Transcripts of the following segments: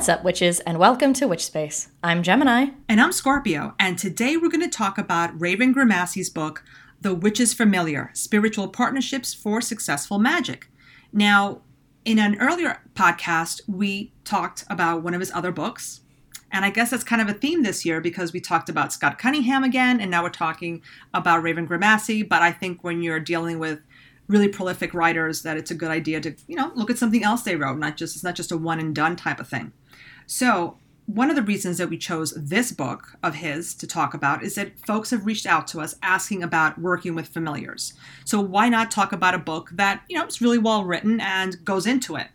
What's up, witches, and welcome to Witch Space. I'm Gemini. And I'm Scorpio, and today we're going to talk about Raven Grimassi's book, The Witch's Familiar Spiritual Partnerships for Successful Magic. Now, in an earlier podcast, we talked about one of his other books, and I guess that's kind of a theme this year because we talked about Scott Cunningham again, and now we're talking about Raven Grimassi. But I think when you're dealing with really prolific writers, that it's a good idea to, you know, look at something else they wrote, not just it's not just a one and done type of thing. So one of the reasons that we chose this book of his to talk about is that folks have reached out to us asking about working with familiars. So why not talk about a book that, you know, is really well written and goes into it?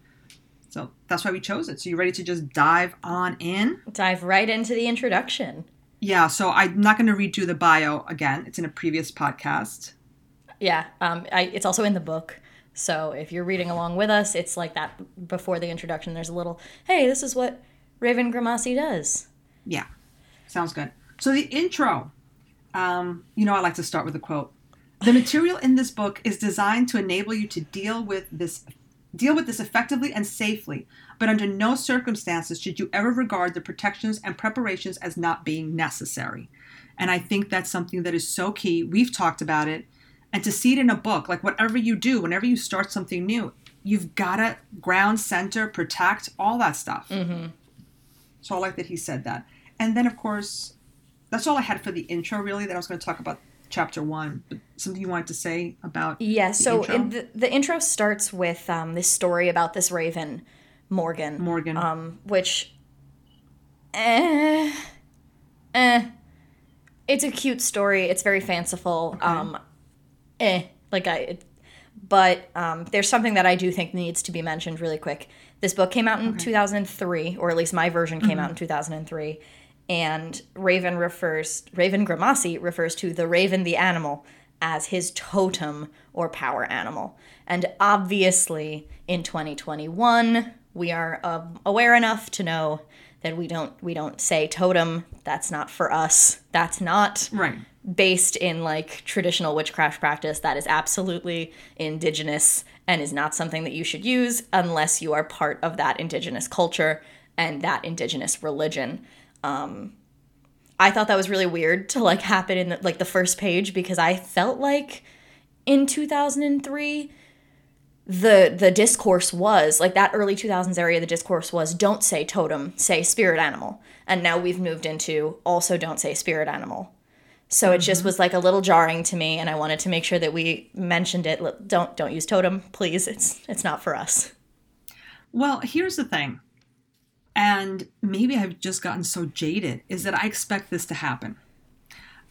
So that's why we chose it. So you ready to just dive on in? Dive right into the introduction. Yeah, so I'm not going to redo the bio again. It's in a previous podcast. Yeah, um, I, it's also in the book. So if you're reading along with us, it's like that before the introduction. There's a little, hey, this is what Raven Grimassi does. Yeah, sounds good. So the intro, um, you know, I like to start with a quote. The material in this book is designed to enable you to deal with this deal with this effectively and safely, but under no circumstances should you ever regard the protections and preparations as not being necessary. And I think that's something that is so key. We've talked about it. And to see it in a book, like whatever you do, whenever you start something new, you've got to ground, center, protect, all that stuff. Mm-hmm. So I like that he said that. And then, of course, that's all I had for the intro, really, that I was going to talk about chapter one. But something you wanted to say about Yeah, the so intro? the, the intro starts with um, this story about this raven, Morgan. Morgan. Um, which, eh, eh. It's a cute story. It's very fanciful. Um, eh, like I, it, but um, there's something that I do think needs to be mentioned really quick. This book came out in 2003, or at least my version came out in 2003, and Raven refers Raven Grimassi refers to the raven, the animal, as his totem or power animal. And obviously, in 2021, we are uh, aware enough to know that we don't we don't say totem. That's not for us. That's not right. based in like traditional witchcraft practice that is absolutely indigenous and is not something that you should use unless you are part of that indigenous culture and that indigenous religion. Um, I thought that was really weird to like happen in the, like the first page because I felt like in 2003 the the discourse was like that early 2000s area the discourse was don't say totem say spirit animal. And now we've moved into also don't say spirit animal. So it just mm-hmm. was like a little jarring to me and i wanted to make sure that we mentioned it. Don't don't use totem please. It's it's not for us. Well, here's the thing, and maybe I've just gotten so jaded, is that I expect this to happen.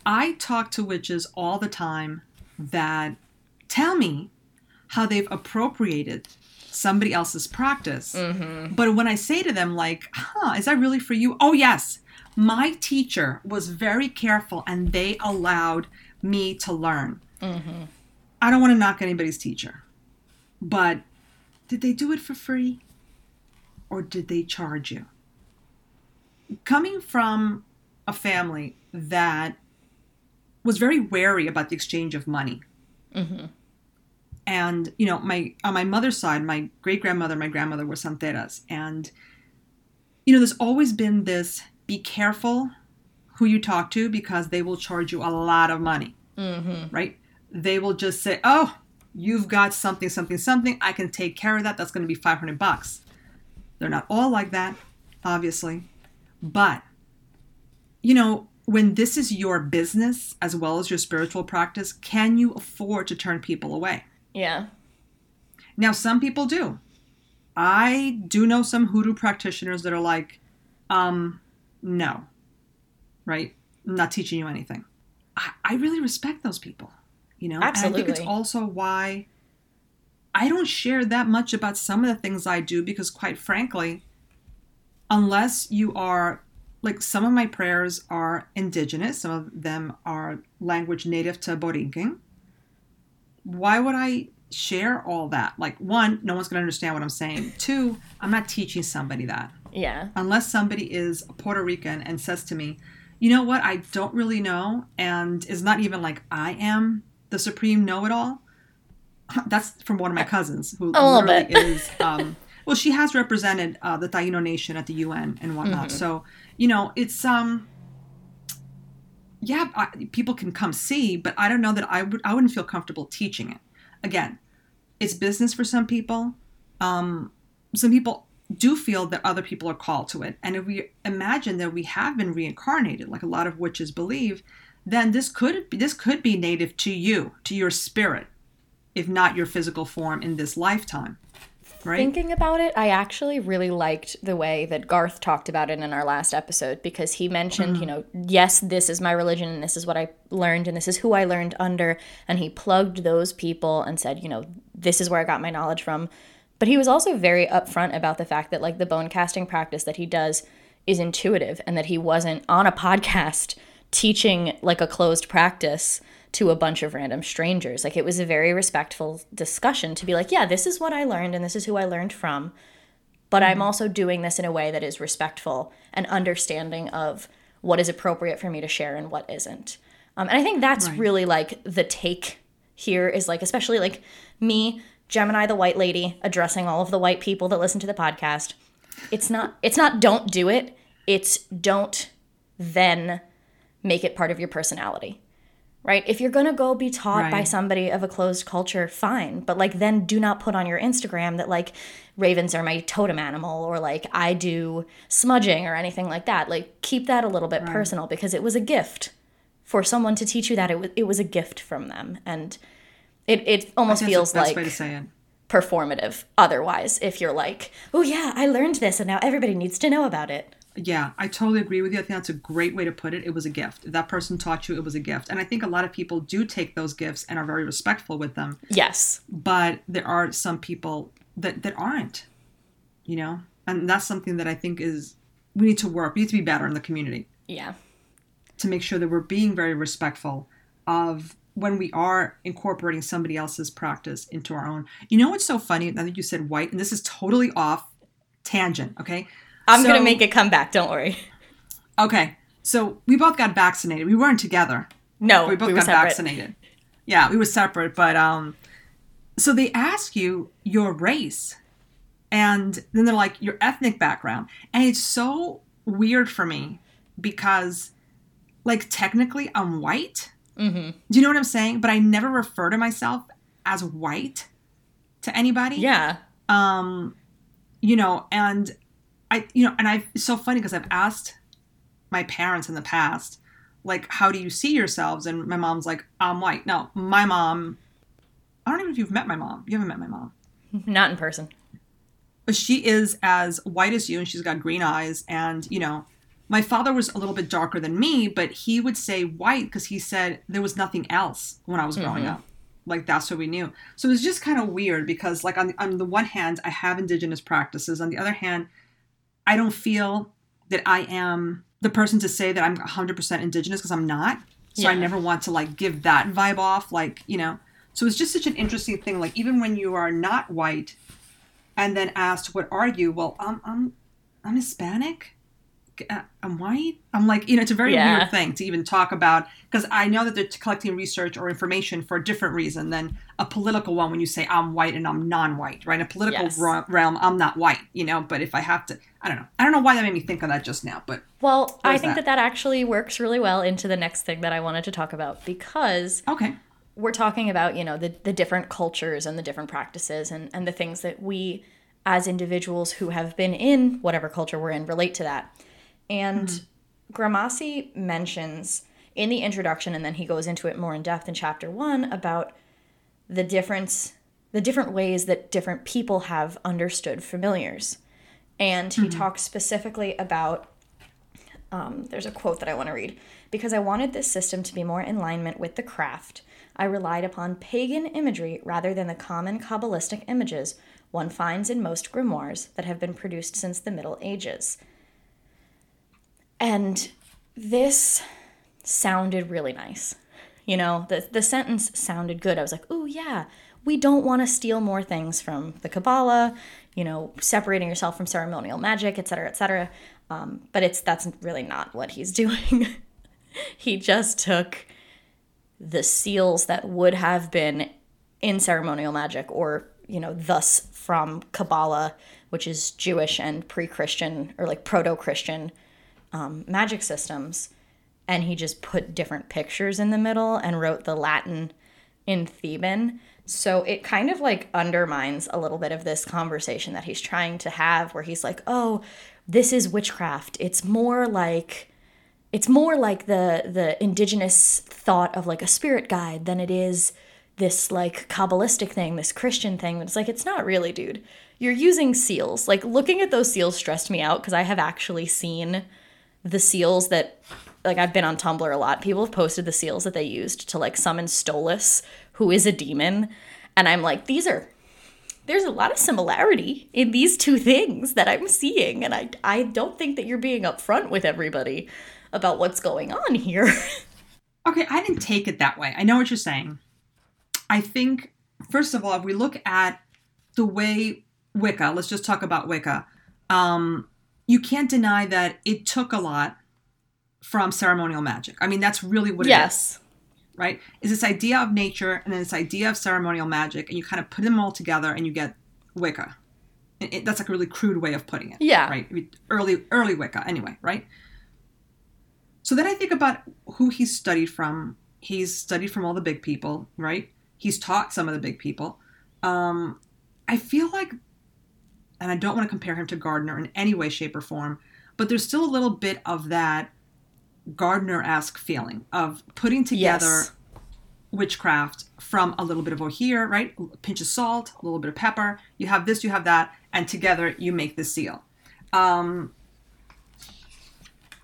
I talk to witches all the time that tell me how they've appropriated somebody else's practice. Mm-hmm. But when I say to them, like, huh, is that really for you? Oh, yes. My teacher was very careful and they allowed me to learn. Mm-hmm. I don't want to knock anybody's teacher, but did they do it for free or did they charge you? Coming from a family that was very wary about the exchange of money. Mm-hmm. And you know, my on my mother's side, my great grandmother, my grandmother were santeras, and you know, there's always been this: be careful who you talk to because they will charge you a lot of money, mm-hmm. right? They will just say, "Oh, you've got something, something, something. I can take care of that. That's going to be 500 bucks." They're not all like that, obviously, but you know, when this is your business as well as your spiritual practice, can you afford to turn people away? Yeah Now, some people do. I do know some hoodoo practitioners that are like, um, no, right? I'm not teaching you anything. I, I really respect those people, you know? And I think it's also why I don't share that much about some of the things I do because, quite frankly, unless you are like some of my prayers are indigenous, some of them are language native to Borinquen. Why would I share all that? Like, one, no one's going to understand what I'm saying. Two, I'm not teaching somebody that. yeah Unless somebody is a Puerto Rican and says to me, you know what, I don't really know, and is not even like I am the supreme know it all. That's from one of my cousins who A literally is um, Well, she has represented uh, the Taino Nation at the UN and whatnot. So, you know, it's um, yeah, I, people can come see, but I don't know that I would I wouldn't feel comfortable teaching it. Again, it's business for some people. Um, some people do feel that other people are called to it, and if we imagine that we have been reincarnated, like a lot of witches believe, then this could this could be native to you, to your spirit, if not your physical form in this lifetime. Right? Thinking about it, I actually really liked the way that Garth talked about it in our last episode because he mentioned, you mm. know, yes, this is my religion and this is what I learned and this is who I learned under. And he plugged those people and said, you know, this is where I got my knowledge from. But he was also very upfront about the fact that, like, the bone casting practice that he does is intuitive and that he wasn't on a podcast teaching like a closed practice to a bunch of random strangers. Like it was a very respectful discussion to be like, yeah, this is what I learned and this is who I learned from. But I'm also doing this in a way that is respectful and understanding of what is appropriate for me to share and what isn't. Um, and I think that's Right. really like the take here is like, especially like me, Gemini, the white lady, addressing all of the white people that listen to the podcast. It's not, it's not don't do it. It's don't then make it part of your personality right? If you're gonna go be taught by somebody of a closed culture, fine. But like, then do not put on your Instagram that like ravens are my totem animal or like I do smudging or anything like that. Like, keep that a little bit personal because it was a gift for someone to teach you that. It was it was a gift from them, and it it almost feels like way to say it. performative. Otherwise, if you're like, oh yeah, I learned this, and now everybody needs to know about it. Yeah, I totally agree with you. I think that's a great way to put it. It was a gift. If that person taught you, it was a gift. And I think a lot of people do take those gifts and are very respectful with them. Yes. But there are some people that, that aren't, you know? And that's something that I think is, we need to work. We need to be better in the community Yeah. to make sure that we're being very respectful of when we are incorporating somebody else's practice into our own. You know what's so funny? Now that you said white, and this is totally off tangent, okay? I'm gonna make it come back. Don't worry. Okay, so we both got vaccinated. We weren't together. No, we both were got separate. vaccinated. Yeah, we were separate, but um, so they ask you your race, and then they're like your ethnic background, and it's so weird for me because, like, technically I'm white. Mm-hmm. Do you know what I'm saying? But I never refer to myself as white to anybody Yeah. um you know and i you know and i it's so funny because i've asked my parents in the past like how do you see yourselves? And my mom's like i'm white. No my mom i don't even know if you've met my mom. You haven't met my mom. Not in person. but she is as white as you and she's got green eyes and you know my father was a little bit darker than me but he would say white because he said there was nothing else when i was growing mm-hmm. up. Like that's what we knew. So it was just kind of weird because like on, on the one hand i have indigenous practices. On the other hand i don't feel that i am the person to say that i'm 100% indigenous because i'm not so i never want to like give that vibe off like you know so it's just such an interesting thing like even when you are not white and then asked, "What are you?" Well, I'm I'm I'm Hispanic. Uh, I'm white. I'm like, you know, it's a very Yeah. weird thing to even talk about because I know that they're collecting research or information for a different reason than a political one. When you say I'm white and I'm non-white, right? In a political Yes. realm, I'm not white, you know. But if I have to, I don't know. I don't know why that made me think of that just now, but Well, I think that? that? that actually works really well into the next thing that I wanted to talk about because okay. we're talking about, you know, the, the different cultures and the different practices and, and the things that we as individuals who have been in whatever culture we're in relate to that. And Grimassi mentions in the introduction, and then he goes into it more in depth in chapter one about the difference, the different ways that different people have understood familiars. And he talks specifically about um, there's a quote that I want to read. Because I wanted this system to be more in alignment with the craft, I relied upon pagan imagery rather than the common Kabbalistic images one finds in most grimoires that have been produced since the Middle Ages. And this sounded really nice. You know, the, the sentence sounded good. I was like, oh, yeah, we don't want to steal more things from the Kabbalah, you know, separating yourself from ceremonial magic, et cetera, et cetera. Um, but it's that's really not what he's doing. he just took the seals that would have been in ceremonial magic or, you know, thus from Kabbalah, which is Jewish and pre Christian or like proto Christian um, magic systems. And he just put different pictures in the middle and wrote the Latin in Theban. So it kind of like undermines a little bit of this conversation that he's trying to have where he's like, "Oh, this is witchcraft. It's more like it's more like the the indigenous thought of like a spirit guide than it is this like kabbalistic thing, this Christian thing. It's like it's not really, dude. You're using seals. Like looking at those seals stressed me out because I have actually seen the seals that like I've been on Tumblr a lot. People have posted the seals that they used to like summon Stolas, who is a demon, and I'm like, these are there's a lot of similarity in these two things that I'm seeing, and I I don't think that you're being upfront with everybody about what's going on here. okay, I didn't take it that way. I know what you're saying. I think first of all, if we look at the way Wicca, let's just talk about Wicca. Um, you can't deny that it took a lot from ceremonial magic. I mean, that's really what yes. it is. Right? Is this idea of nature and then this idea of ceremonial magic, and you kind of put them all together and you get Wicca. It, it, that's like a really crude way of putting it. Yeah. Right? Early early Wicca, anyway, right? So then I think about who he's studied from. He's studied from all the big people, right? He's taught some of the big people. Um, I feel like, and I don't want to compare him to Gardner in any way, shape, or form, but there's still a little bit of that Gardner esque feeling of putting together yes. witchcraft from a little bit of here, right? A pinch of salt, a little bit of pepper. You have this, you have that, and together you make the seal. Um,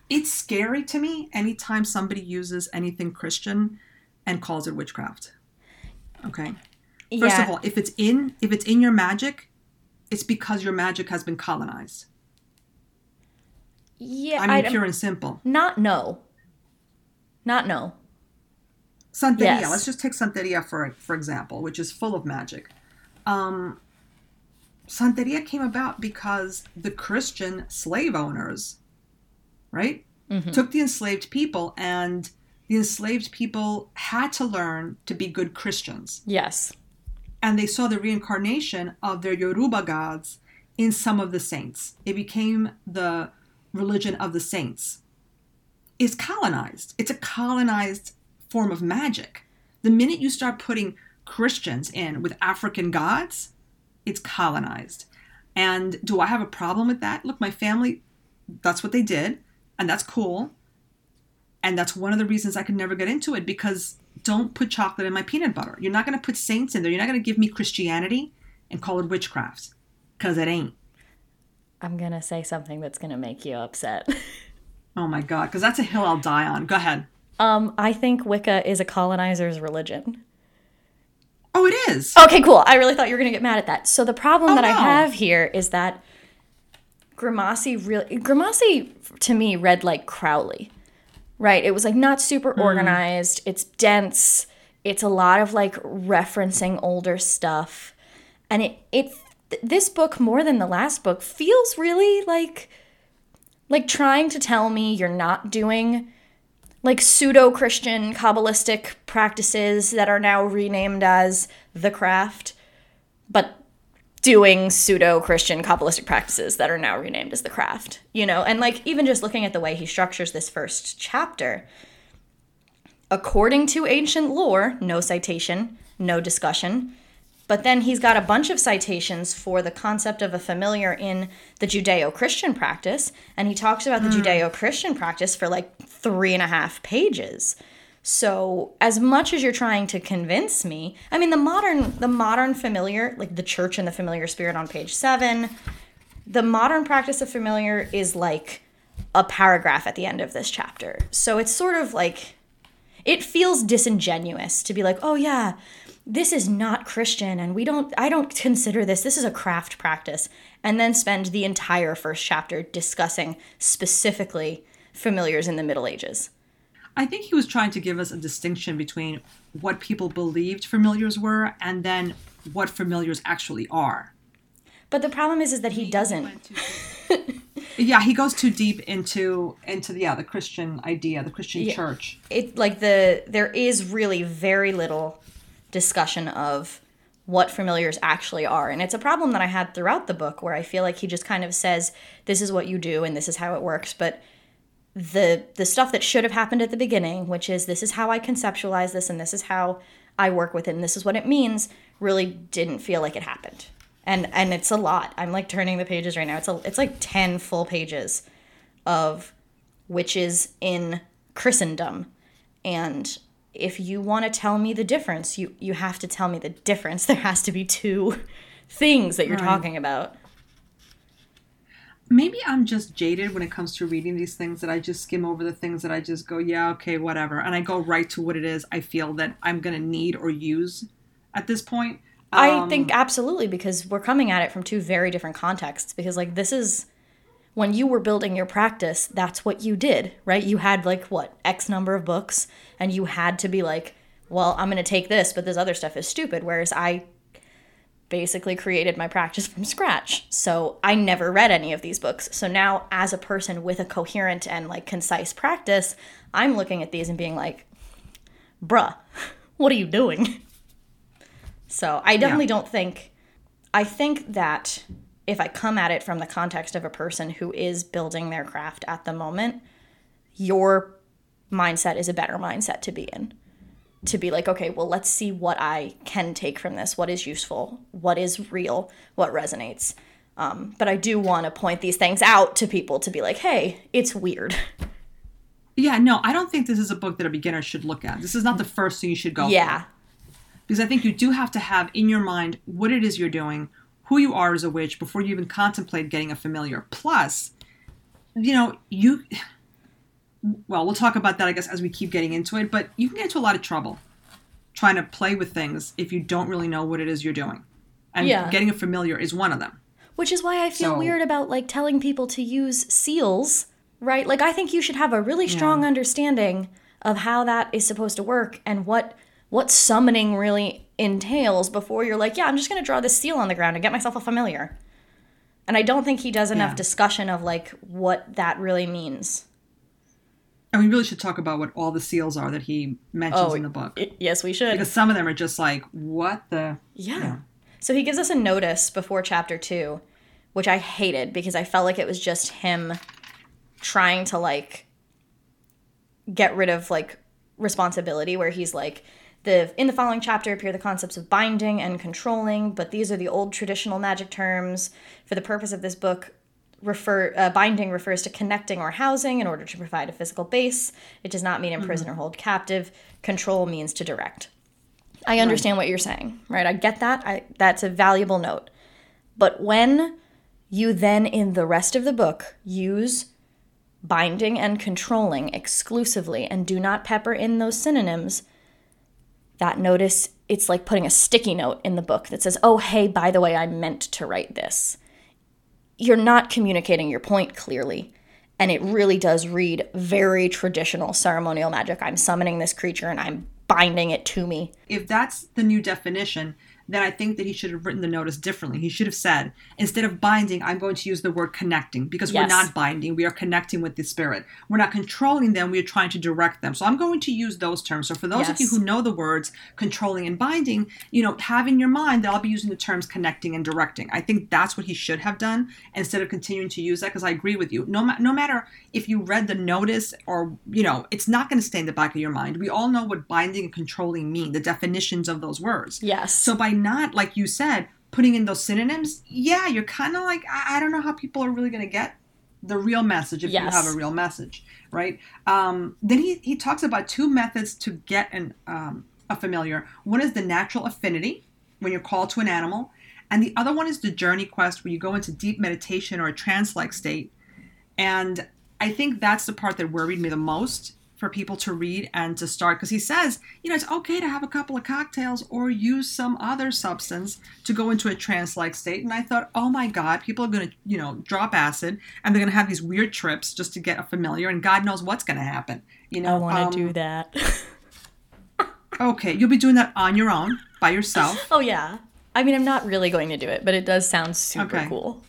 it's scary to me anytime somebody uses anything Christian and calls it witchcraft. Okay. First yeah. of all, if it's in if it's in your magic, it's because your magic has been colonized. Yeah, I mean, I'd, pure and simple. Not no. Not no. Santeria. Yes. Let's just take Santeria for for example, which is full of magic. Um, Santeria came about because the Christian slave owners, right, mm-hmm. took the enslaved people, and the enslaved people had to learn to be good Christians. Yes. And they saw the reincarnation of their Yoruba gods in some of the saints. It became the religion of the saints It's colonized. It's a colonized form of magic. The minute you start putting Christians in with African gods, it's colonized. And do I have a problem with that? Look, my family, that's what they did, and that's cool. And that's one of the reasons I could never get into it because don't put chocolate in my peanut butter. You're not going to put saints in there. You're not going to give me Christianity and call it witchcraft because it ain't. I'm going to say something that's going to make you upset. oh my God, because that's a hill I'll die on. Go ahead. Um, I think Wicca is a colonizer's religion. Oh, it is. Okay, cool. I really thought you were going to get mad at that. So the problem oh, that no. I have here is that Grimassi really Grimassi to me read like Crowley. Right? It was like not super hmm. organized. Mm. It's dense. It's a lot of like referencing older stuff. And it it this book more than the last book feels really like like trying to tell me you're not doing like pseudo Christian Kabbalistic practices that are now renamed as the craft, but doing pseudo Christian Kabbalistic practices that are now renamed as the craft, you know? And like even just looking at the way he structures this first chapter, according to ancient lore, no citation, no discussion, but then he's got a bunch of citations for the concept of a familiar in the Judeo Christian practice. And he talks about the mm. Judeo Christian practice for like three and a half pages. So, as much as you're trying to convince me, I mean the modern the modern familiar, like the church and the familiar spirit on page 7, the modern practice of familiar is like a paragraph at the end of this chapter. So, it's sort of like it feels disingenuous to be like, "Oh yeah, this is not Christian and we don't I don't consider this this is a craft practice and then spend the entire first chapter discussing specifically familiars in the Middle Ages. I think he was trying to give us a distinction between what people believed familiars were and then what familiars actually are. But the problem is is that he, he doesn't. yeah, he goes too deep into into the, yeah, the Christian idea, the Christian yeah. church. It like the there is really very little discussion of what familiars actually are. And it's a problem that I had throughout the book where I feel like he just kind of says, this is what you do and this is how it works. But the the stuff that should have happened at the beginning, which is this is how I conceptualize this and this is how I work with it and this is what it means, really didn't feel like it happened. And and it's a lot. I'm like turning the pages right now. It's a it's like 10 full pages of witches in Christendom. And if you want to tell me the difference, you you have to tell me the difference. There has to be two things that you're Right. talking about. Maybe I'm just jaded when it comes to reading these things that I just skim over the things that I just go, yeah, okay, whatever. And I go right to what it is I feel that I'm going to need or use at this point. I Um, think absolutely because we're coming at it from two very different contexts. Because like this is when you were building your practice, that's what you did, right? You had like what X number of books, and you had to be like, well, I'm going to take this, but this other stuff is stupid. Whereas I basically created my practice from scratch. So I never read any of these books. So now, as a person with a coherent and like concise practice, I'm looking at these and being like, bruh, what are you doing? So I definitely don't think, I think that if I come at it from the context of a person who is building their craft at the moment, your mindset is a better mindset to be in to be like, okay, well, let's see what I can take from this. What is useful? What is real? What resonates? Um, but I do want to point these things out to people to be like, hey, it's weird. Yeah, no, I don't think this is a book that a beginner should look at. This is not the first thing you should go for. Yeah. Because I think you do have to have in your mind what it is you're doing, who you are as a witch before you even contemplate getting a familiar. Plus, you know, you well, we'll talk about that I guess as we keep getting into it, but you can get into a lot of trouble trying to play with things if you don't really know what it is you're doing. And Yeah. getting a familiar is one of them. Which is why I feel So- weird about like telling people to use seals, right? Like I think you should have a really strong understanding of how that is supposed to work and what what summoning really entails before you're like, yeah, I'm just going to draw this seal on the ground and get myself a familiar. And I don't think he does enough Yeah. discussion of like what that really means. And we really should talk about what all the seals are that he mentions Oh, in the book. I- yes, we should. because some of them are just like, what the Yeah. So he gives us a notice before chapter two, which I hated because I felt like it was just him trying to like get rid of like responsibility where he's like the in the following chapter appear the concepts of binding and controlling but these are the old traditional magic terms for the purpose of this book refer uh, binding refers to connecting or housing in order to provide a physical base it does not mean imprison or hold captive control means to direct I understand what you're saying, right? I get that. I, that's a valuable note. But when you then, in the rest of the book, use binding and controlling exclusively and do not pepper in those synonyms, that notice, it's like putting a sticky note in the book that says, oh, hey, by the way, I meant to write this. You're not communicating your point clearly. And it really does read very traditional ceremonial magic. I'm summoning this creature and I'm binding it to me. if that's the new definition, then I think that he should have written the notice differently. He should have said, instead of binding, I'm going to use the word connecting because we're not binding. We are connecting with the spirit. We're not controlling them. We are trying to direct them. So I'm going to use those terms. So for those of you who know the words controlling and binding, you know, have in your mind that I'll be using the terms connecting and directing. I think that's what he should have done instead of continuing to use that because I agree with you. No, ma- no matter if you read the notice or, you know, it's not going to stay in the back of your mind. We all know what binding and controlling mean, the definitions of those words. Yes. So by not, like you said, putting in those synonyms, yeah, you're kind of like, I, I don't know how people are really going to get the real message if you have a real message, right? Um, then he, he talks about two methods to get an, um, a familiar. One is the natural affinity, when you're called to an animal, and the other one is the journey quest, where you go into deep meditation or a trance like state. And I think that's the part that worried me the most for people to read and to start because he says, you know, it's okay to have a couple of cocktails or use some other substance to go into a trance like state. And I thought, oh my God, people are going to, you know, drop acid and they're going to have these weird trips just to get a familiar and God knows what's going to happen. You know, I want um, to do that. Okay, you'll be doing that on your own by yourself. oh, yeah. I mean, I'm not really going to do it, but it does sound super Okay. cool.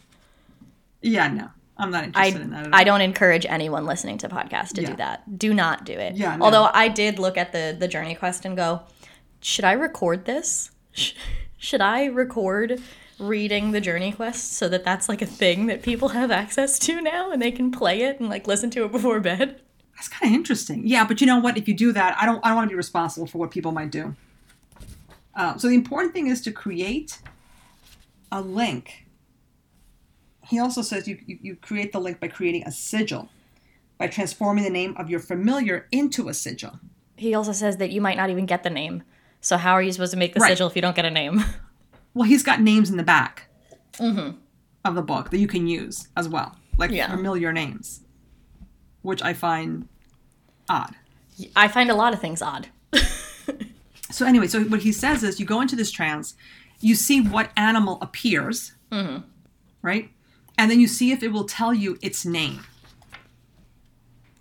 Yeah, no, I'm not I, interested in that at all. I don't encourage anyone listening to podcasts to Yeah. do that. Do not do it. Yeah, no. Although I did look at the the journey quest and go, should I record this? Should I record reading the Journey Quest so that that's like a thing that people have access to now and they can play it and like listen to it before bed? That's kind of interesting. Yeah, but you know what? If you do that, I don't. I don't want to be responsible for what people might do. Uh, so the important thing is to create a link. He also says you, you, you create the link by creating a sigil, by transforming the name of your familiar into a sigil. He also says that you might not even get the name. So how are you supposed to make the Right. sigil if you don't get a name? Well, he's got names in the back Mm-hmm. of the book that you can use as well, like Yeah. familiar names, which I find odd. I find a lot of things odd. So anyway, so what he says is you go into this trance, you see what animal appears, right? And then you see if it will tell you its name.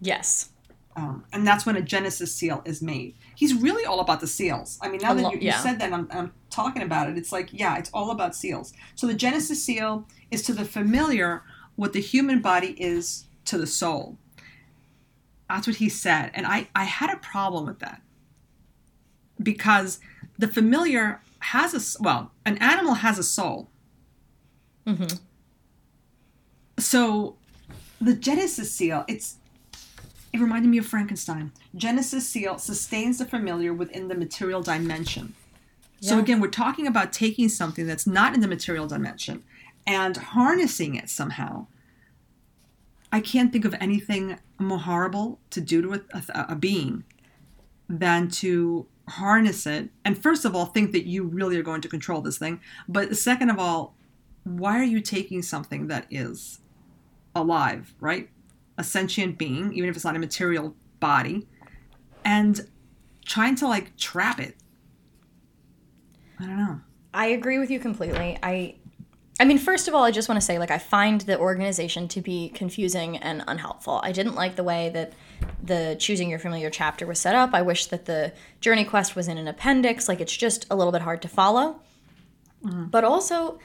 Yes. Um, and that's when a Genesis seal is made. He's really all about the seals. I mean, now that lo- you, you yeah. said that, I'm, I'm talking about it. It's like, yeah, it's all about seals. So the Genesis seal is to the familiar what the human body is to the soul. That's what he said, and I I had a problem with that because the familiar has a, well, an animal has a soul. Mm-hmm. So the Genesis seal, it's it reminded me of Frankenstein. Genesis seal sustains the familiar within the material dimension. So again, we're talking about taking something that's not in the material dimension and harnessing it somehow. I can't think of anything more horrible to do to a, a, a being than to harness it. And first of all, think that you really are going to control this thing. But second of all, why are you taking something that is alive, right? A sentient being, even if it's not a material body, and trying to like trap it. I don't know. I agree with you completely. I I mean, first of all, I just want to say like I find the organization to be confusing and unhelpful. I didn't like the way that the choosing your familiar chapter was set up. I wish that the journey quest was in an appendix. Like it's just a little bit hard to follow. Mm-hmm. But also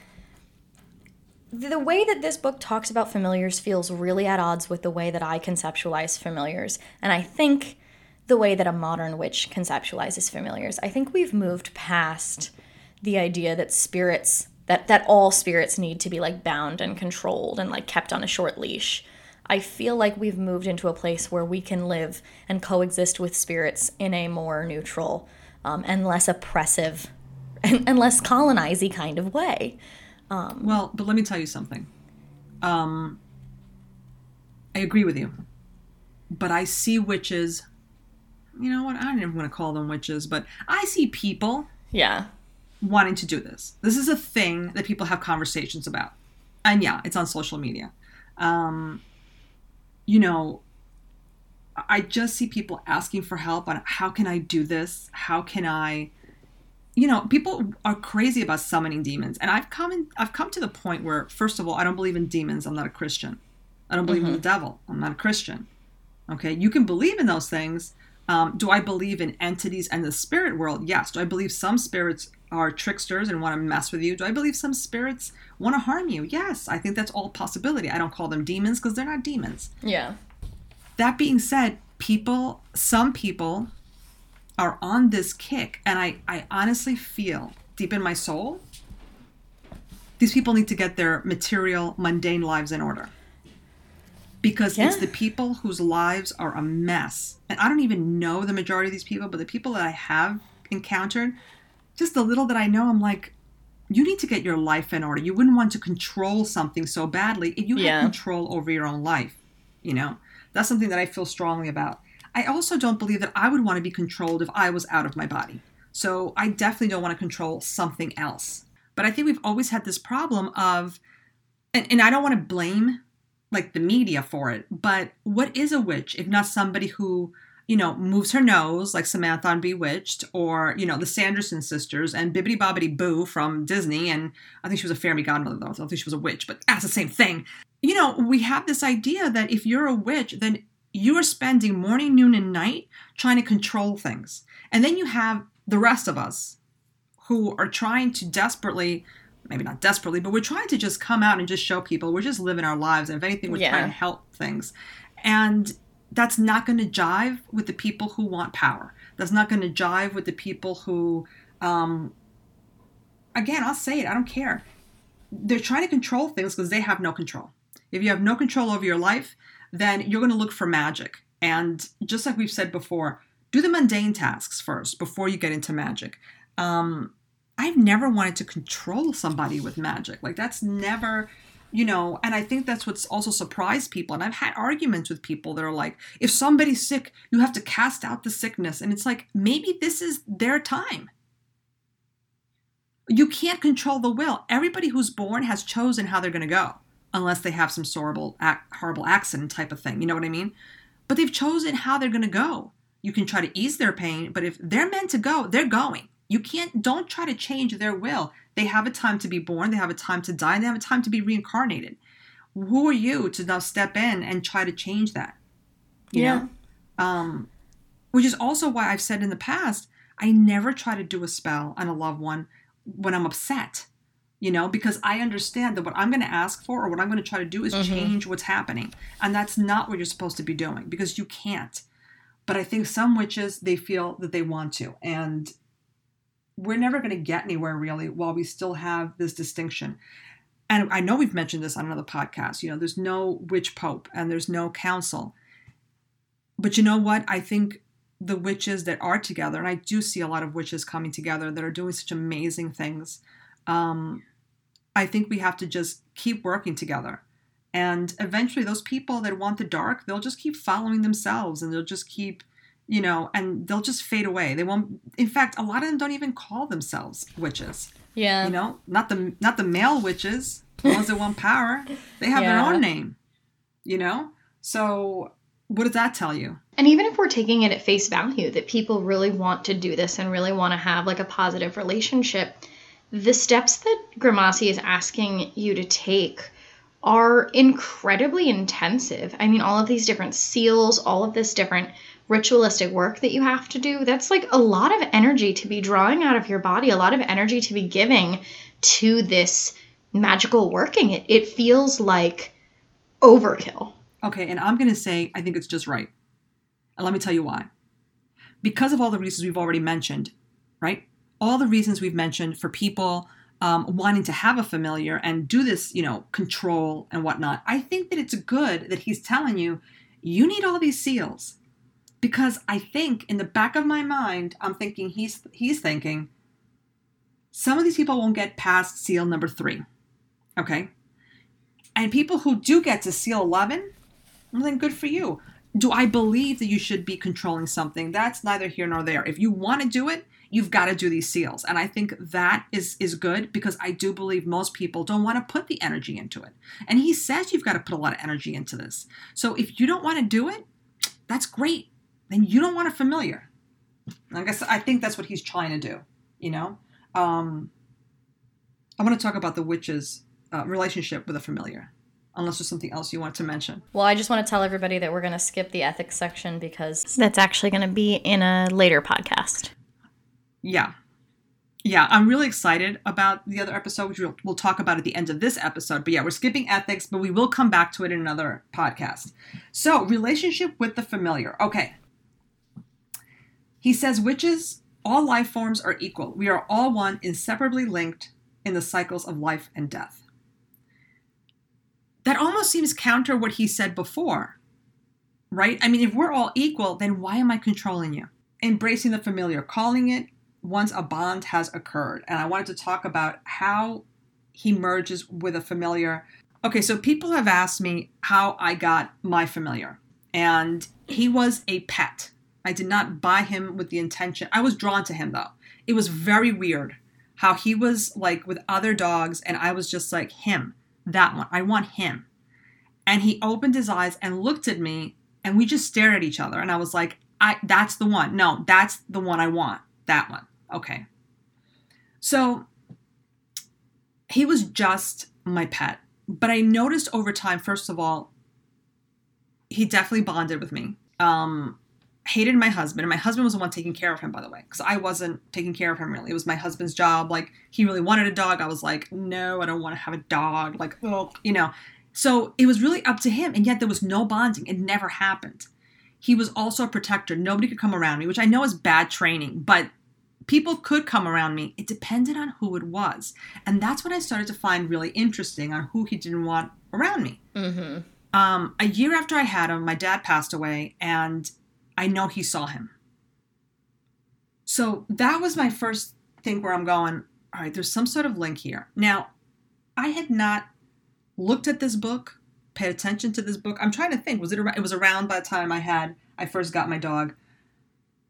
the way that this book talks about familiars feels really at odds with the way that I conceptualize familiars. And I think the way that a modern witch conceptualizes familiars. I think we've moved past the idea that spirits that that all spirits need to be like bound and controlled and like kept on a short leash. I feel like we've moved into a place where we can live and coexist with spirits in a more neutral um, and less oppressive and, and less colonizy kind of way. Well, but let me tell you something. Um, I agree with you, but I see witches. You know what? I don't even want to call them witches, but I see people Yeah. wanting to do this. This is a thing that people have conversations about, and yeah, it's on social media. Um, you know, I just see people asking for help on how can I do this? How can I? You know, people are crazy about summoning demons, and I've come in, I've come to the point where, first of all, I don't believe in demons. I'm not a Christian. I don't believe in the devil. I'm not a Christian. Okay, you can believe in those things. Um, do I believe in entities and the spirit world? Yes. Do I believe some spirits are tricksters and want to mess with you? Do I believe some spirits want to harm you? Yes. I think that's all possibility. I don't call them demons because they're not demons. Yeah. That being said, people, some people are on this kick, and I, I honestly feel deep in my soul, these people need to get their material, mundane lives in order. Because it's the people whose lives are a mess. And I don't even know the majority of these people, but the people that I have encountered, just the little that I know, I'm like, you need to get your life in order. You wouldn't want to control something so badly if you Yeah. had control over your own life. You know, that's something that I feel strongly about. I also don't believe that I would want to be controlled if I was out of my body. So I definitely don't want to control something else. But I think we've always had this problem of, and, and I don't want to blame like the media for it, but what is a witch if not somebody who, you know, moves her nose like Samantha on Bewitched or, you know, the Sanderson sisters and Bibbidi Bobbidi Boo from Disney. And I think she was a fairy godmother though. I don't think she was a witch, but that's the same thing. You know, we have this idea that if you're a witch, then you are spending morning, noon, and night trying to control things. And then you have the rest of us who are trying to desperately, maybe not desperately, but we're trying to just come out and just show people we're just living our lives. And if anything, we're Yeah. trying to help things. And that's not going to jive with the people who want power. That's not going to jive with the people who um, again, I'll say it, I don't care. They're trying to control things because they have no control. If you have no control over your life, then you're going to look for magic. And just like we've said before, do the mundane tasks first before you get into magic. Um, I've never wanted to control somebody with magic. Like, that's never, you know, and I think that's what's also surprised people. And I've had arguments with people that are like, if somebody's sick, you have to cast out the sickness. And it's like, maybe this is their time. You can't control the will. Everybody who's born has chosen how they're going to go, unless they have some horrible, horrible accident type of thing. You know what I mean? But they've chosen how they're going to go. You can try to ease their pain, but if they're meant to go, they're going. You can't, don't try to change their will. They have a time to be born, they have a time to die, they have a time to be reincarnated. Who are you to now step in and try to change that? You yeah. know? Um, which is also why I've said in the past, I never try to do a spell on a loved one when I'm upset, you know, because I understand that what I'm going to ask for or what I'm going to try to do is mm-hmm. change what's happening. And that's not what you're supposed to be doing because you can't. But I think some witches, they feel that they want to. And we're never going to get anywhere really while we still have this distinction. And I know we've mentioned this on another podcast. You know, there's no witch pope and there's no council. But you know what? I think the witches that are together, and I do see a lot of witches coming together that are doing such amazing things. Um, I think we have to just keep working together. And eventually, those people that want the dark, they'll just keep following themselves and they'll just keep you know, and they'll just fade away. They won't. In fact, a lot of them don't even call themselves witches. Yeah. You know, not the not the male witches, the ones that want power. They have yeah. their own name. You know, so what does that tell you? And even if we're taking it at face value that people really want to do this and really want to have like a positive relationship, the steps that Grimassi is asking you to take are incredibly intensive. I mean, all of these different seals, all of this different ritualistic work that you have to do, that's like a lot of energy to be drawing out of your body, a lot of energy to be giving to this magical working. It, it feels like overkill. Okay, and I'm going to say I think it's just right. And let me tell you why. Because of all the reasons we've already mentioned, right? All the reasons we've mentioned for people um, wanting to have a familiar and do this, you know, control and whatnot, I think that it's good that he's telling you, you need all these seals because I think in the back of my mind, I'm thinking he's he's thinking some of these people won't get past seal number three. Okay. And people who do get to seal 11, well, then good for you. Do I believe that you should be controlling something? That's neither here nor there. If you want to do it, you've got to do these seals. And I think that is is good because I do believe most people don't want to put the energy into it. And he says you've got to put a lot of energy into this. So if you don't want to do it, that's great then you don't want a familiar. I guess I think that's what he's trying to do. You know, um, I want to talk about the witch's uh, relationship with a familiar. Unless there's something else you want to mention. Well, I just want to tell everybody that we're going to skip the ethics section because that's actually going to be in a later podcast. Yeah. Yeah, I'm really excited about the other episode, which we'll, we'll talk about at the end of this episode. But yeah, we're skipping ethics, but we will come back to it in another podcast. So, relationship with the familiar. Okay, he says witches, all life forms are equal. We are all one, inseparably linked in the cycles of life and death. That almost seems counter what he said before, right? I mean, if we're all equal, then why am I controlling you? Embracing the familiar, calling it once a bond has occurred. And I wanted to talk about how he merges with a familiar. Okay, so people have asked me how I got my familiar, and he was a pet. I did not buy him with the intention. I was drawn to him though. It was very weird how he was like with other dogs, and I was just like, him, that one. I want him. And he opened his eyes and looked at me, and we just stared at each other. And I was like, I that's the one. No, that's the one I want. That one. Okay. So he was just my pet. But I noticed over time, first of all, he definitely bonded with me. Um, hated my husband and my husband was the one taking care of him by the way because i wasn't taking care of him really. It was my husband's job. Like he really wanted a dog. I was like no i don't want to have a dog. Like oh you know. So it was really up to him and yet there was no bonding. It never happened. He was also a protector. Nobody could come around me which i know is bad training but people could come around me. It depended on who it was. And that's what I started to find really interesting on who he didn't want around me. Mm-hmm. Um, a year after I had him, my dad passed away, and I know he saw him. So that was my first thing where I'm going, all right, there's some sort of link here. Now, I had not looked at this book, paid attention to this book. I'm trying to think, was it around, it was around by the time I had I first got my dog.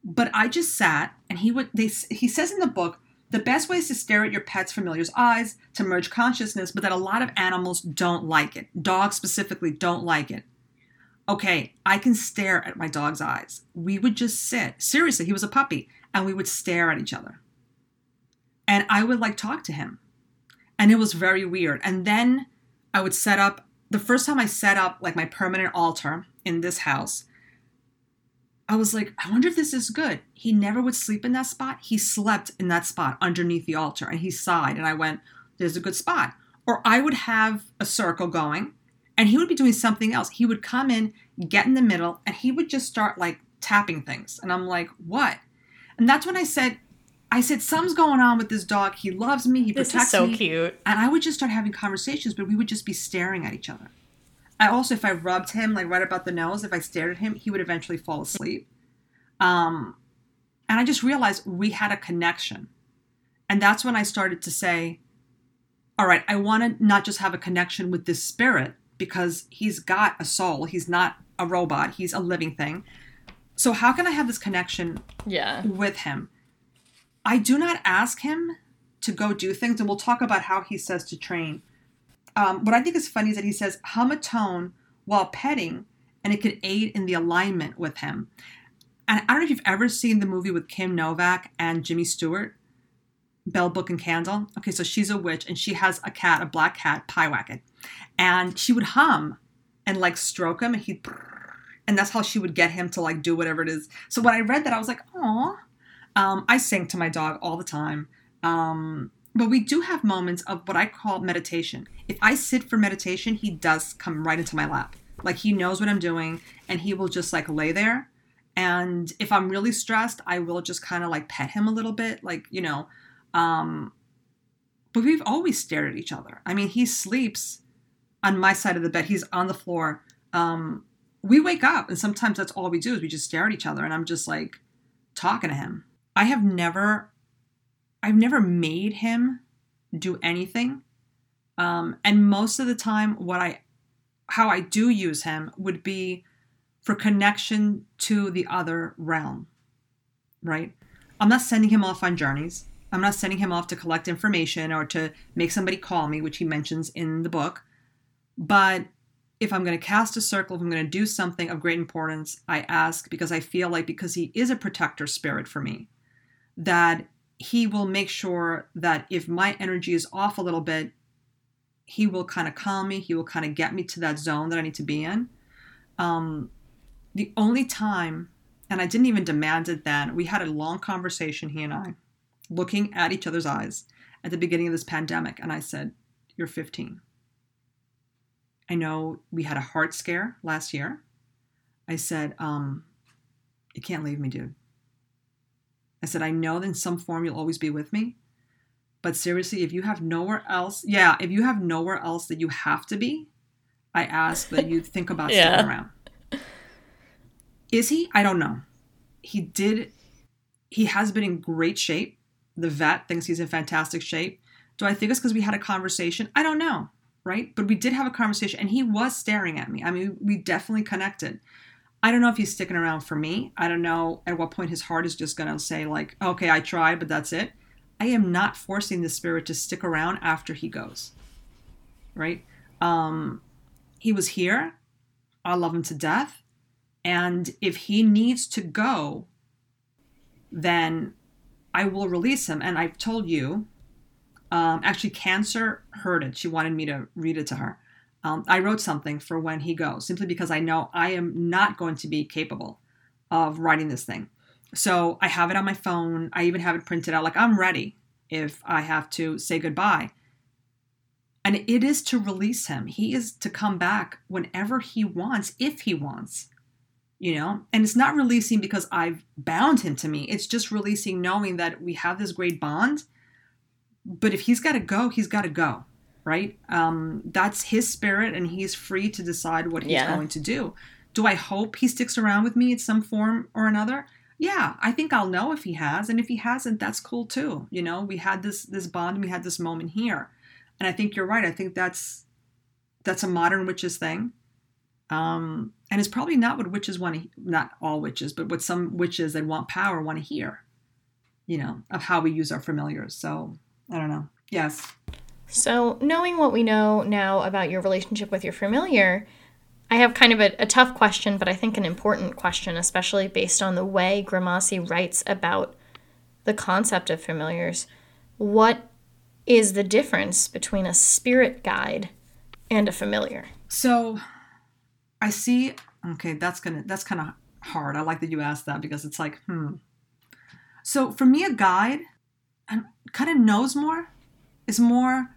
But I just sat and he would they he says in the book the best way is to stare at your pet's familiar's eyes to merge consciousness, but that a lot of animals don't like it. Dogs specifically don't like it. Okay, I can stare at my dog's eyes. We would just sit. Seriously, he was a puppy, and we would stare at each other. And I would like talk to him. And it was very weird. And then I would set up the first time I set up like my permanent altar in this house, I was like, I wonder if this is good. He never would sleep in that spot. He slept in that spot underneath the altar and he sighed. And I went, There's a good spot. Or I would have a circle going and he would be doing something else. He would come in, get in the middle, and he would just start like tapping things. And I'm like, What? And that's when I said, I said, Something's going on with this dog. He loves me. He This protects is so me. cute. And I would just start having conversations, but we would just be staring at each other. I also, if I rubbed him like right about the nose, if I stared at him, he would eventually fall asleep. Um, and I just realized we had a connection. And that's when I started to say, all right, I want to not just have a connection with this spirit because he's got a soul. He's not a robot, he's a living thing. So, how can I have this connection Yeah. with him. I do not ask him to go do things, and we'll talk about how he says to train. Um, what I think is funny is that he says hum a tone while petting, and it could aid in the alignment with him. And I don't know if you've ever seen the movie with Kim Novak and Jimmy Stewart, Bell Book and Candle. Okay, so she's a witch, and she has a cat, a black cat, Pyewacket, and she would hum and like stroke him, and he'd and that's how she would get him to like do whatever it is. So when I read that, I was like, oh. Um, I sing to my dog all the time. Um, but we do have moments of what I call meditation. If I sit for meditation, he does come right into my lap. Like he knows what I'm doing and he will just like lay there. And if I'm really stressed, I will just kind of like pet him a little bit, like, you know. Um, but we've always stared at each other. I mean, he sleeps on my side of the bed, he's on the floor. Um, we wake up and sometimes that's all we do is we just stare at each other and i'm just like talking to him i have never i've never made him do anything. Um, and most of the time what i how i do use him would be for connection to the other realm right? I'm not sending him off on journeys. I'm not sending him off to collect information or to make somebody call me which he mentions in the book. But if I'm going to cast a circle, if I'm going to do something of great importance, I ask because I feel like because he is a protector spirit for me, that he will make sure that if my energy is off a little bit, he will kind of calm me. He will kind of get me to that zone that I need to be in. Um, the only time, and I didn't even demand it then, we had a long conversation, he and I, looking at each other's eyes at the beginning of this pandemic. And I said, You're 15. I know we had a heart scare last year. I said, um, You can't leave me, dude. I said, I know that in some form you'll always be with me. But seriously, if you have nowhere else, yeah, if you have nowhere else that you have to be, I ask that you think about Yeah. sticking around. Is he? I don't know. He did, he has been in great shape. The vet thinks he's in fantastic shape. Do I think it's because we had a conversation? I don't know right? But we did have a conversation and he was staring at me. I mean, we definitely connected. I don't know if he's sticking around for me. I don't know at what point his heart is just going to say, like, okay, I tried, but that's it. I am not forcing the spirit to stick around after he goes, right? Um, he was here. I love him to death. And if he needs to go, then I will release him. And I've told you, um, actually, Cancer heard it. She wanted me to read it to her. Um, I wrote something for when he goes, simply because I know I am not going to be capable of writing this thing. So I have it on my phone. I even have it printed out. Like I'm ready if I have to say goodbye. And it is to release him. He is to come back whenever he wants, if he wants. you know and it's not releasing because i've bound him to me it's just releasing knowing that we have this great bond but if he's got to go he's got to go right? Um that's his spirit and he's free to decide what he's Yeah. going to do. Do i hope he sticks around with me in some form or another? Yeah i think i'll know if he has and if he hasn't that's cool too you know? We had this this bond we had this moment here. And i think you're right i think that's that's a modern witches thing. Um, and it's probably not what witches want to not all witches but what some witches that want power want to hear you know of how we use our familiars. So i don't know. Yes So, knowing what we know now about your relationship with your familiar, I have kind of a, a tough question, but I think an important question, especially based on the way Grimassi writes about the concept of familiars. What is the difference between a spirit guide and a familiar? so i see okay that's gonna that's kind of hard i like that you asked that because it's like hmm so for me a guide kind of knows more is more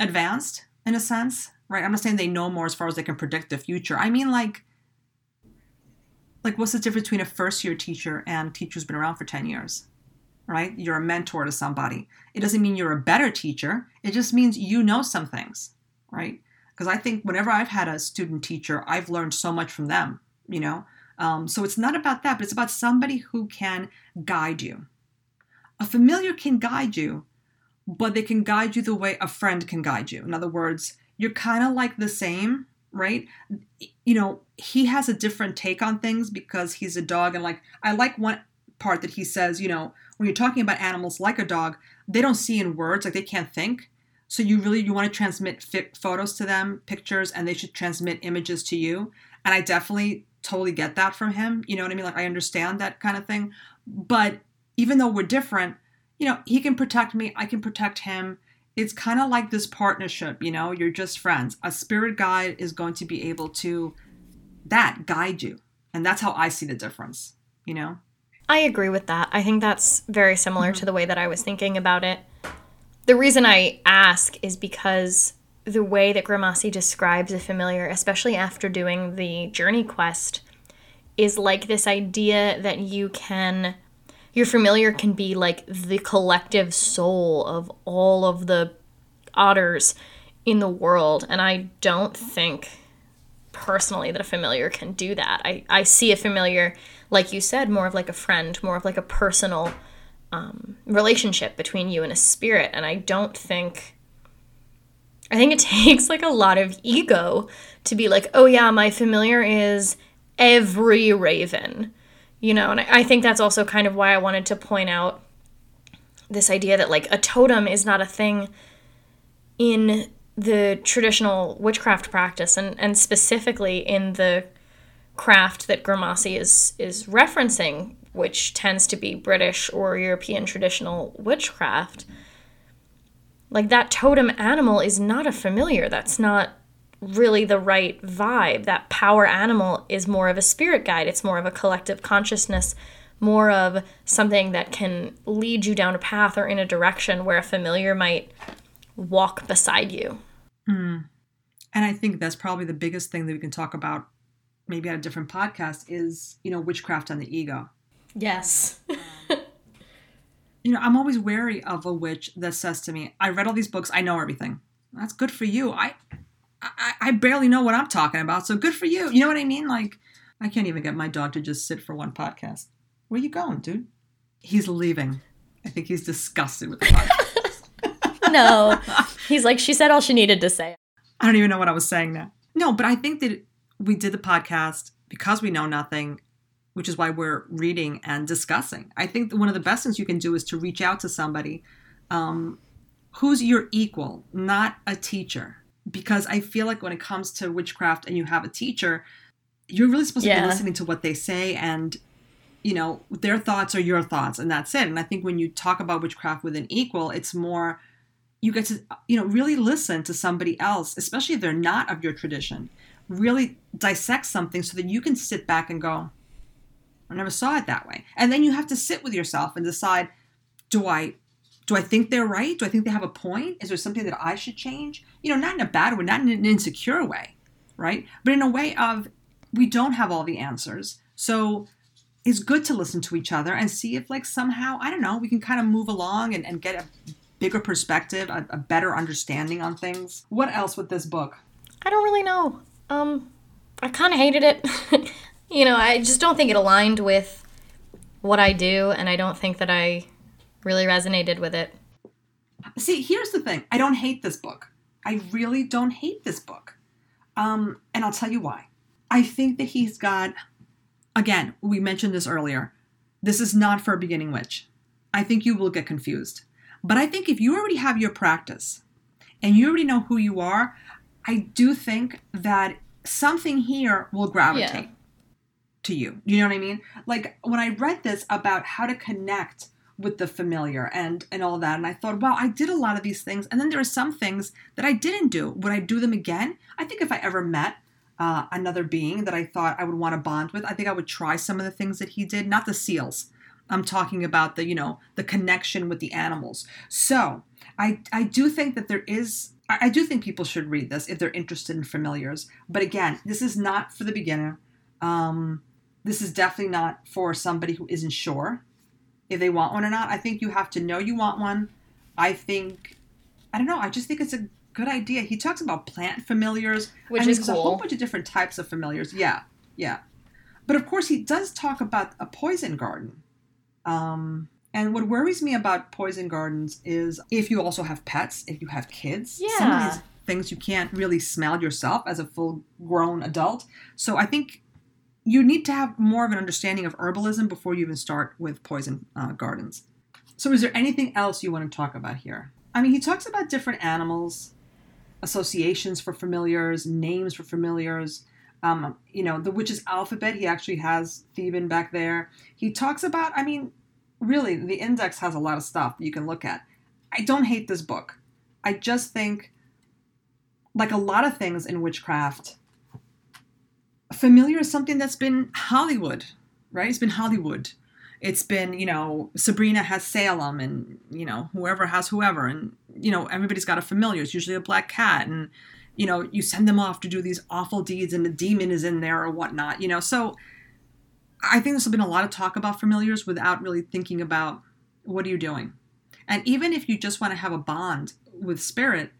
advanced in a sense right? I'm not saying they know more as far as they can predict the future. I mean like like what's the difference between a first year teacher and teacher who's been around for 10 years right? You're a mentor to somebody. It doesn't mean you're a better teacher. It just means you know some things right? Because i think whenever i've had a student teacher i've learned so much from them you know? Um, so it's not about that but it's about somebody who can guide you. A familiar can guide you but they can guide you the way a friend can guide you. In other words you're kind of like the same right? You know he has a different take on things because he's a dog and like i like one part that he says you know when you're talking about animals like a dog they don't see in words like they can't think. So you really you want to transmit photos to them pictures and they should transmit images to you. And i definitely totally get that from him you know what i mean? Like i understand that kind of thing. But even though we're different you know he can protect me i can protect him. It's kind of like this partnership you know you're just friends. A spirit guide is going to be able to that guide you. And that's how i see the difference you know? I agree with that. I think that's very similar mm-hmm. to the way that I was thinking about it. The reason I ask is because the way that Grimassi describes a familiar, especially after doing the journey quest, is like this idea that you can your familiar can be like the collective soul of all of the otters in the world and I don't think personally that a familiar can do that. I, I see a familiar, like you said, more of like a friend, more of like a personal um, relationship between you and a spirit. And I don't think, I think it takes like a lot of ego to be like, oh yeah, my familiar is every raven, you know? And I, think that's also kind of why I wanted to point out this idea that like a totem is not a thing in the traditional witchcraft practice and, and specifically in the craft that Grimassi is is referencing, which tends to be British or European traditional witchcraft, like that totem animal is not a familiar. That's not really the right vibe. That power animal is more of a spirit guide. It's more of a collective consciousness, more of something that can lead you down a path or in a direction where a familiar might walk beside you. Mm. And I think that's probably the biggest thing that we can talk about, maybe on a different podcast, is you know witchcraft and the ego. Yes. You know, I'm always wary of a witch that says to me, "I read all these books. I know everything." That's good for you. I, I, I barely know what I'm talking about. So good for you. You know what I mean? Like, I can't even get my dog to just sit for one podcast. Where you going, dude? He's leaving. I think he's disgusted with the podcast. no. He's like, she said all she needed to say. I don't even know what I was saying now. No, but I think that we did the podcast because we know nothing, which is why we're reading and discussing. I think that one of the best things you can do is to reach out to somebody um, who's your equal, not a teacher. Because I feel like when it comes to witchcraft and you have a teacher, you're really supposed to be listening to what they say and you know their thoughts are your thoughts and that's it. And i think when you talk about witchcraft with an equal it's more you get to you know really listen to somebody else especially if they're not of your tradition. Really dissect something so that you can sit back and go i never saw it that way. And then you have to sit with yourself and decide do i do i think they're right do i think they have a point is there something that i should change you know not in a bad way not in an insecure way right but in a way of we don't have all the answers. So it's good to listen to each other and see if, like, somehow, I don't know, we can kind of move along and, and get a bigger perspective, a, a better understanding on things. What else with this book? I don't really know. Um, I kind of hated it. you know, I just don't think it aligned with what I do, and I don't think that I really resonated with it. See, here's the thing I don't hate this book. I really don't hate this book. Um, and I'll tell you why. I think that he's got, again, we mentioned this earlier. This is not for a beginning witch. I think you will get confused. But I think if you already have your practice and you already know who you are, I do think that something here will gravitate Yeah. to you. You know what I mean? Like when I read this about how to connect with the familiar and and all that and I thought, wow, I did a lot of these things and then there are some things that I didn't do. Would I do them again? I think if I ever met uh, another being that I thought I would want to bond with, I think I would try some of the things that he did, not the seals. I'm talking about the, you know, the connection with the animals. So I I do think that there is I I do think people should read this if they're interested in familiars. But again, this is not for the beginner. Um, this is definitely not for somebody who isn't sure if they want one or not. I think you have to know you want one. I think, I don't know. I just think it's a good idea. He talks about plant familiars, Which I mean, is there's a whole bunch of different types of familiars. Yeah, yeah. But of course, he does talk about a poison garden. Um, and what worries me about poison gardens is if you also have pets, if you have kids, yeah. some of these things you can't really smell yourself as a full grown adult. So I think you need to have more of an understanding of herbalism before you even start with poison uh, gardens. So, is there anything else you want to talk about here? I mean, he talks about different animals, associations for familiars, names for familiars. Um, you know, the witch's alphabet, he actually has Theban back there. He talks about, I mean, really, the index has a lot of stuff you can look at. I don't hate this book. I just think, like a lot of things in witchcraft, familiar is something that's been Hollywood, right? It's been Hollywood. It's been, you know, Sabrina has Salem and, you know, whoever has whoever. And, you know, everybody's got a familiar. It's usually a black cat. And, you know, you send them off to do these awful deeds and the demon is in there or whatnot, you know. So I think there's been a lot of talk about familiars without really thinking about what are you doing. And even if you just want to have a bond with spirit,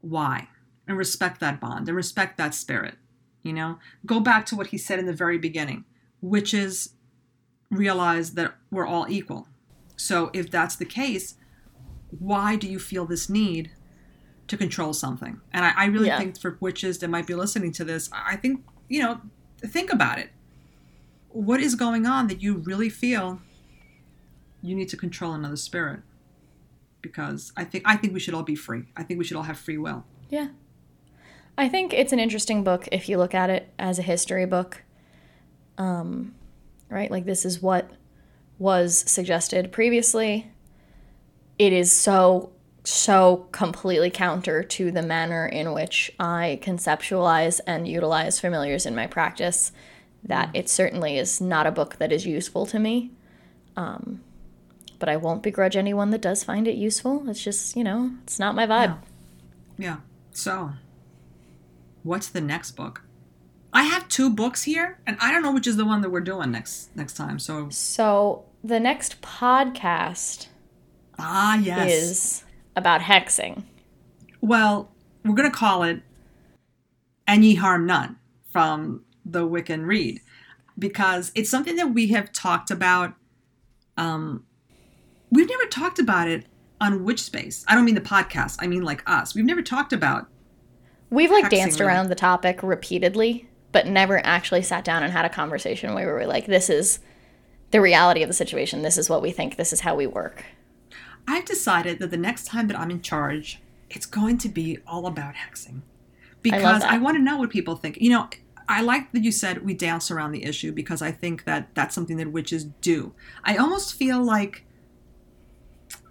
why? And respect that bond and respect that spirit. You know, go back to what he said in the very beginning, which is realize that we're all equal. So if that's the case, why do you feel this need to control something? And I, I really Yeah. think for witches that might be listening to this, I I think, you know, think about it. What is going on that you really feel you need to control another spirit? Because I think I think we should all be free. I think we should all have free will. Yeah. I think it's an interesting book if you look at it as a history book. Um, right? Like, this is what was suggested previously. It is so, so completely counter to the manner in which I conceptualize and utilize familiars in my practice that it certainly is not a book that is useful to me. Um, but I won't begrudge anyone that does find it useful. It's just, you know, it's not my vibe. Yeah. So, what's the next book? I have two books here, and I don't know which is the one that we're doing next next time. So, So the next podcast ah, yes. is about hexing. Well, we're gonna call it "And Ye Harm None" from the Wiccan Rede because it's something that we have talked about. Um, we've never talked about it on Witch Space. I don't mean the podcast. I mean like us. We've never talked about We've like danced really. around the topic repeatedly, but never actually sat down and had a conversation where we were like, this is the reality of the situation. This is what we think. This is how we work. I've decided that the next time that I'm in charge, it's going to be all about hexing. Because I, that. want to know what people think. You know, I like that you said we dance around the issue because I think that that's something that witches do. I almost feel like,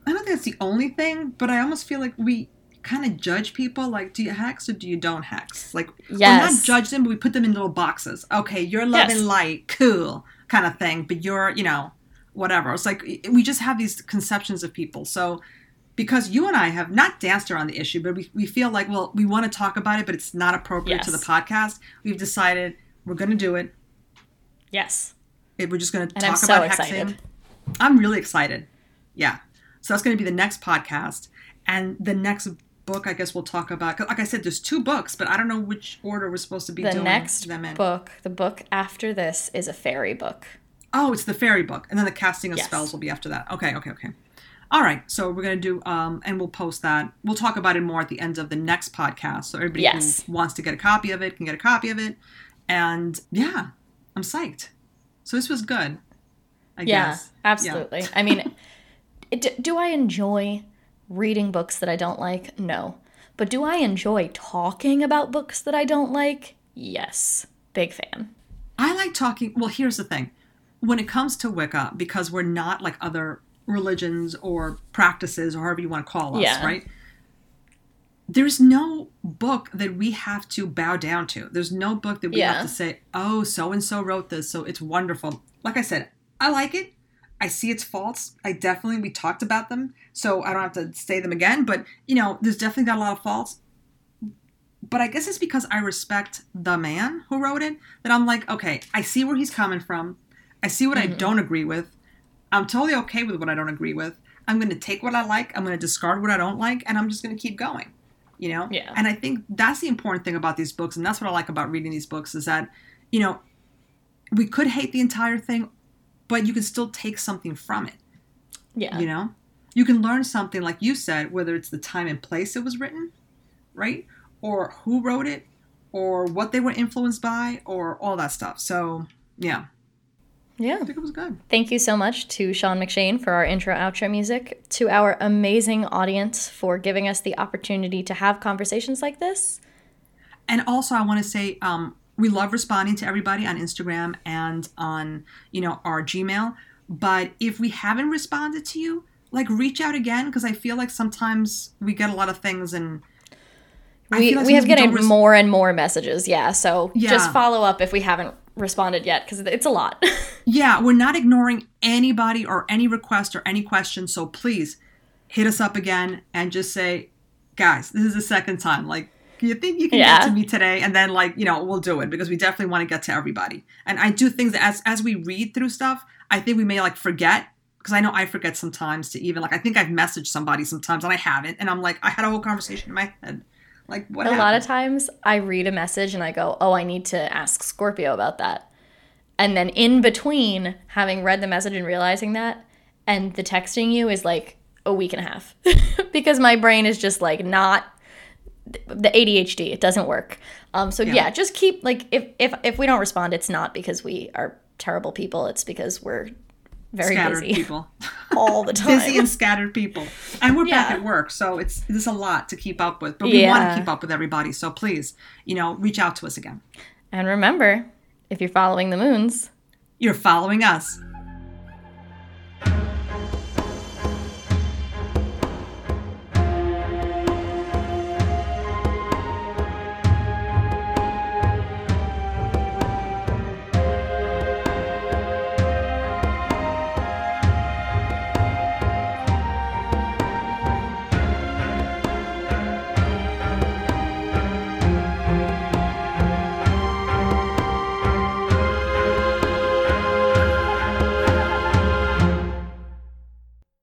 I don't think it's the only thing, but I almost feel like we kind of judge people like, do you hex or do you don't hex? Like, well, not judge them, but we put them in little boxes. Okay, you're love Yes. and light, cool, kind of thing, but you're, you know, whatever. It's like we just have these conceptions of people. So because you and I have not danced around the issue, but we, we feel like, well, we want to talk about it, but it's not appropriate to the podcast. We've decided We're gonna do it. Yes. It, we're just gonna And talk I'm so about excited. hexing. I'm really excited. Yeah. So that's gonna be the next podcast, and the next book I guess we'll talk about. 'cause Like I said, there's two books, but I don't know which order we're supposed to be The doing next them in. book, the book after this, is a fairy book. Oh, it's the fairy book, and then the casting of Yes. spells will be after that. Okay, okay, okay. All right, so we're gonna do, um, and we'll post that. We'll talk about it more at the end of the next podcast, so everybody Yes. who wants to get a copy of it can get a copy of it. And yeah, I'm psyched. So this was good. I Yeah, guess. absolutely. I mean, it, do I enjoy reading books that I don't like? No. But do I enjoy talking about books that I don't like? Yes. Big fan. I like talking. Well, here's the thing: when it comes to Wicca, because we're not like other religions or practices, or however you want to call us, Yeah. right? There's no book that we have to bow down to. There's no book that we Yeah. have to say, "Oh, so and so wrote this, so it's wonderful." Like I said, I like it. I see its faults. I definitely we talked about them, so I don't have to say them again. But you know, there's definitely got a lot of faults but I guess it's because I respect the man who wrote it that I'm like, okay, I see where he's coming from. I see what I mm-hmm. don't agree with. I'm totally okay with what I don't agree with. I'm going to take what I like, I'm going to discard what I don't like, and I'm just going to keep going. You know? Yeah. And I think that's the important thing about these books, and that's what I like about reading these books is that, you know, we could hate the entire thing, but you can still take something from it. Yeah. You know? You can learn something, like you said, whether it's the time and place it was written, right? Or who wrote it, or what they were influenced by, or all that stuff. So, yeah, yeah. I think it was good. Thank you so much to Sean McShane for our intro outro music, to our amazing audience for giving us the opportunity to have conversations like this. And also, I want to say um, we love responding to everybody on Instagram and on you know our Gmail. But if we haven't responded to you, like reach out again because I feel like sometimes we get a lot of things and We, like we have getting res- more and more messages, yeah. So Yeah. just follow up if we haven't responded yet because it's a lot. Yeah, we're not ignoring anybody or any request or any question. So please hit us up again and just say, guys, this is the second time. Like, you think you can Yeah. get to me today? And then, like, you know, we'll do it because we definitely want to get to everybody. And I do things as as we read through stuff, I think we may like forget because I know I forget sometimes to even like I think I've messaged somebody sometimes and I haven't, and I'm like I had a whole conversation in my head. Like what? a lot of times I read a message and I go, oh, I need to ask Scorpio about that. And then in between having read the message and realizing that, and the texting you is like a week and a half because my brain is just like not the ADHD. It doesn't work. Um, so yeah. just keep like if if if we don't respond, it's not because we are terrible people. It's because we're very scattered busy people. all the time. busy and scattered people. And we're back at work, so it's there's a lot to keep up with. But we want to keep up with everybody. So please, you know, reach out to us again. and remember, if you're following the moons, You're following us.